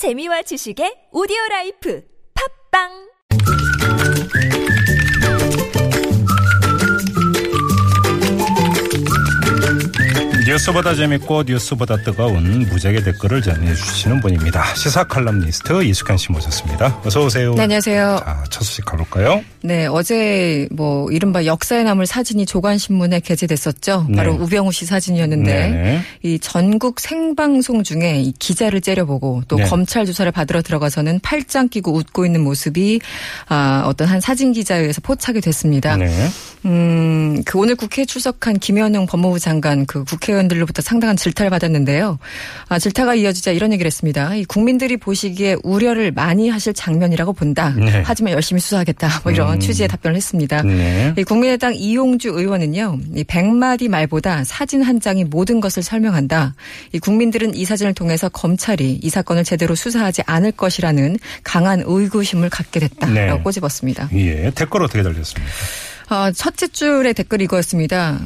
재미와 지식의 오디오 라이프. 팟빵 뉴스보다 재밌고 뉴스보다 뜨거운 무적의 댓글을 전해주시는 분입니다. 시사 칼럼니스트 이숙현 씨 모셨습니다. 어서 오세요. 네, 안녕하세요. 자, 첫 소식 가볼까요? 네, 어제 뭐 이른바 역사에 남을 사진이 조간신문에 게재됐었죠. 네. 바로 우병우 씨 사진이었는데 네네. 이 전국 생방송 중에 이 기자를 째려보고 또 네. 검찰 조사를 받으러 들어가서는 팔짱 끼고 웃고 있는 모습이 아, 어떤 한 사진 기자에 의해서 포착이 됐습니다. 네. 음, 그 오늘 국회에 출석한 김현웅 법무부 장관 그 국회의원 들로부터 상당한 질타를 받았는데요. 아, 질타가 이어지자 이런 얘기를 했습니다. 이 국민들이 보시기에 우려를 많이 하실 장면이라고 본다. 네. 하지만 열심히 수사하겠다. 뭐 이런 음. 취지의 답변을 했습니다. 네. 이 국민의당 이용주 의원은요, 이 100마디 말보다 사진 한 장이 모든 것을 설명한다. 이 국민들은 이 사진을 통해서 검찰이 이 사건을 제대로 수사하지 않을 것이라는 강한 의구심을 갖게 됐다라고 네. 꼬집었습니다. 예. 댓글 어떻게 달렸습니까? 아, 첫째 줄의 댓글이 이거였습니다.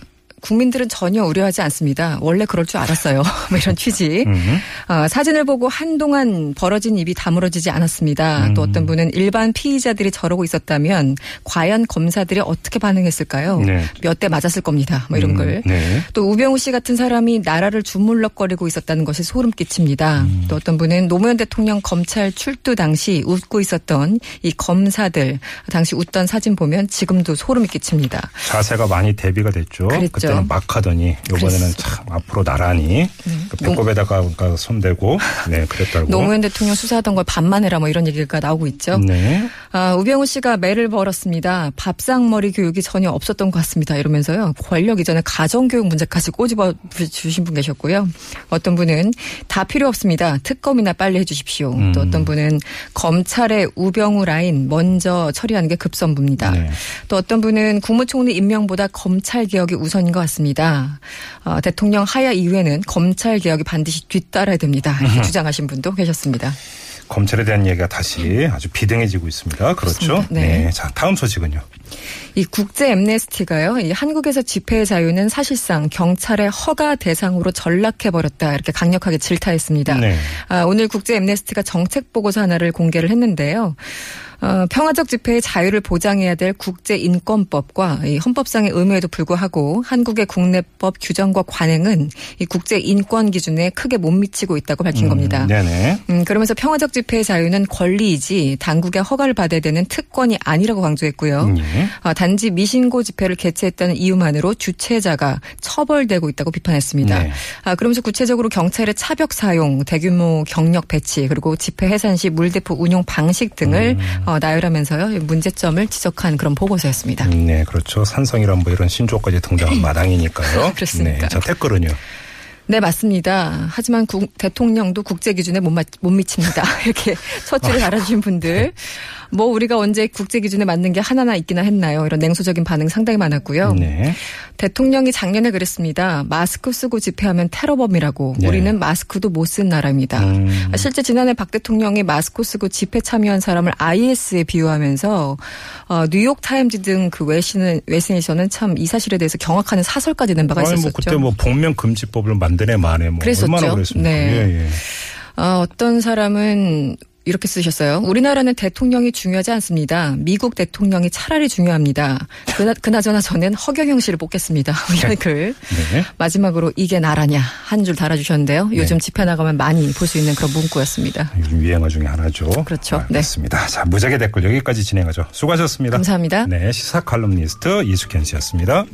국민들은 전혀 우려하지 않습니다. 원래 그럴 줄 알았어요. 뭐 이런 취지. 음. 아, 사진을 보고 한동안 벌어진 입이 다물어지지 않았습니다. 또 음. 어떤 분은 일반 피의자들이 저러고 있었다면 과연 검사들이 어떻게 반응했을까요? 네. 몇대 맞았을 겁니다. 뭐 이런 음, 걸. 네. 또 우병우 씨 같은 사람이 나라를 주물럭거리고 있었다는 것이 소름 끼칩니다. 음. 또 어떤 분은 노무현 대통령 검찰 출두 당시 웃고 있었던 이 검사들 당시 웃던 사진 보면 지금도 소름이 끼칩니다. 자세가 많이 대비가 됐죠. 그랬죠. 그때는 막 하더니 이번에는. 참 앞으로 나란히 그 배꼽에다가 손대고 네 그랬다고. 노무현 대통령 수사하던 걸 반만해라 뭐 이런 얘기가 나오고 있죠. 네. 아, 우병우 씨가 매를 벌었습니다. 밥상머리 교육이 전혀 없었던 것 같습니다. 이러면서요. 권력 이전에 가정교육 문제까지 꼬집어 주신 분 계셨고요. 어떤 분은 다 필요 없습니다. 특검이나 빨리 해주십시오. 음. 또 어떤 분은 검찰의 우병우 라인 먼저 처리하는 게 급선무입니다. 네. 또 어떤 분은 국무총리 임명보다 검찰 개혁이 우선인 것 같습니다. 어, 대통령 하야 이후에는 검찰 개혁이 반드시 뒤따라야 됩니다. 이렇게 주장하신 분도 계셨습니다. 검찰에 대한 얘기가 다시 아주 비등해지고 있습니다. 그렇죠? 그렇습니다. 네. 자, 다음 소식은요. 이 국제 엠네스티가요. 이 한국에서 집회의 자유는 사실상 경찰의 허가 대상으로 전락해 버렸다 이렇게 강력하게 질타했습니다. 네. 아, 오늘 국제 엠네스티가 정책 보고서 하나를 공개를 했는데요. 어, 평화적 집회의 자유를 보장해야 될 국제 인권법과 이 헌법상의 의무에도 불구하고 한국의 국내법 규정과 관행은 이 국제 인권 기준에 크게 못 미치고 있다고 밝힌 겁니다. 네네. 음, 그러면서 평화적 집회의 자유는 권리이지 당국의 허가를 받아야 되는 특권이 아니라고 강조했고요. 예. 아, 단지 미신고 집회를 개최했다는 이유만으로 주최자가 처벌되고 있다고 비판했습니다. 네. 아, 그러면서 구체적으로 경찰의 차벽 사용, 대규모 경력 배치, 그리고 집회 해산 시 물대포 운용 방식 등을 음. 어, 나열하면서요 문제점을 지적한 그런 보고서였습니다. 네, 그렇죠. 산성이란 뭐 이런 신조어까지 등장한 마당이니까요. 그렇습니까? 네, 자, 댓글은요. 네, 맞습니다. 하지만 국- 대통령도 국제 기준에 못, 맞- 못 미칩니다. 이렇게 첫 줄을 달아주신 분들. 뭐 우리가 언제 국제 기준에 맞는 게 하나나 있기나 했나요? 이런 냉소적인 반응 상당히 많았고요. 네. 대통령이 작년에 그랬습니다. 마스크 쓰고 집회하면 테러범이라고. 네. 우리는 마스크도 못 쓴 나라입니다. 음. 실제 지난해 박 대통령이 마스크 쓰고 집회 참여한 사람을 IS에 비유하면서 어, 뉴욕 타임즈 등 그 외신 외신에서는 참 이 사실에 대해서 경악하는 사설까지 낸 바가 아니, 있었었죠. 뭐 그때 뭐 복면 금지법을 만드네 만에 뭐 그랬었죠. 얼마나 그랬습니까? 네. 예, 예. 어, 어떤 사람은 이렇게 쓰셨어요. 우리나라는 대통령이 중요하지 않습니다. 미국 대통령이 차라리 중요합니다. 그나, 그나 저나 저는 허경영 씨를 뽑겠습니다. 이런 글. 네. 마지막으로 이게 나라냐 한 줄 달아주셨는데요. 요즘 집회 나가면 많이 볼 수 있는 그런 문구였습니다. 요즘 유행어 중에 하나죠. 그렇죠. 네. 알겠습니다. 자, 무작위 댓글 여기까지 진행하죠. 수고하셨습니다. 감사합니다. 네, 시사 칼럼니스트 이숙현 씨였습니다.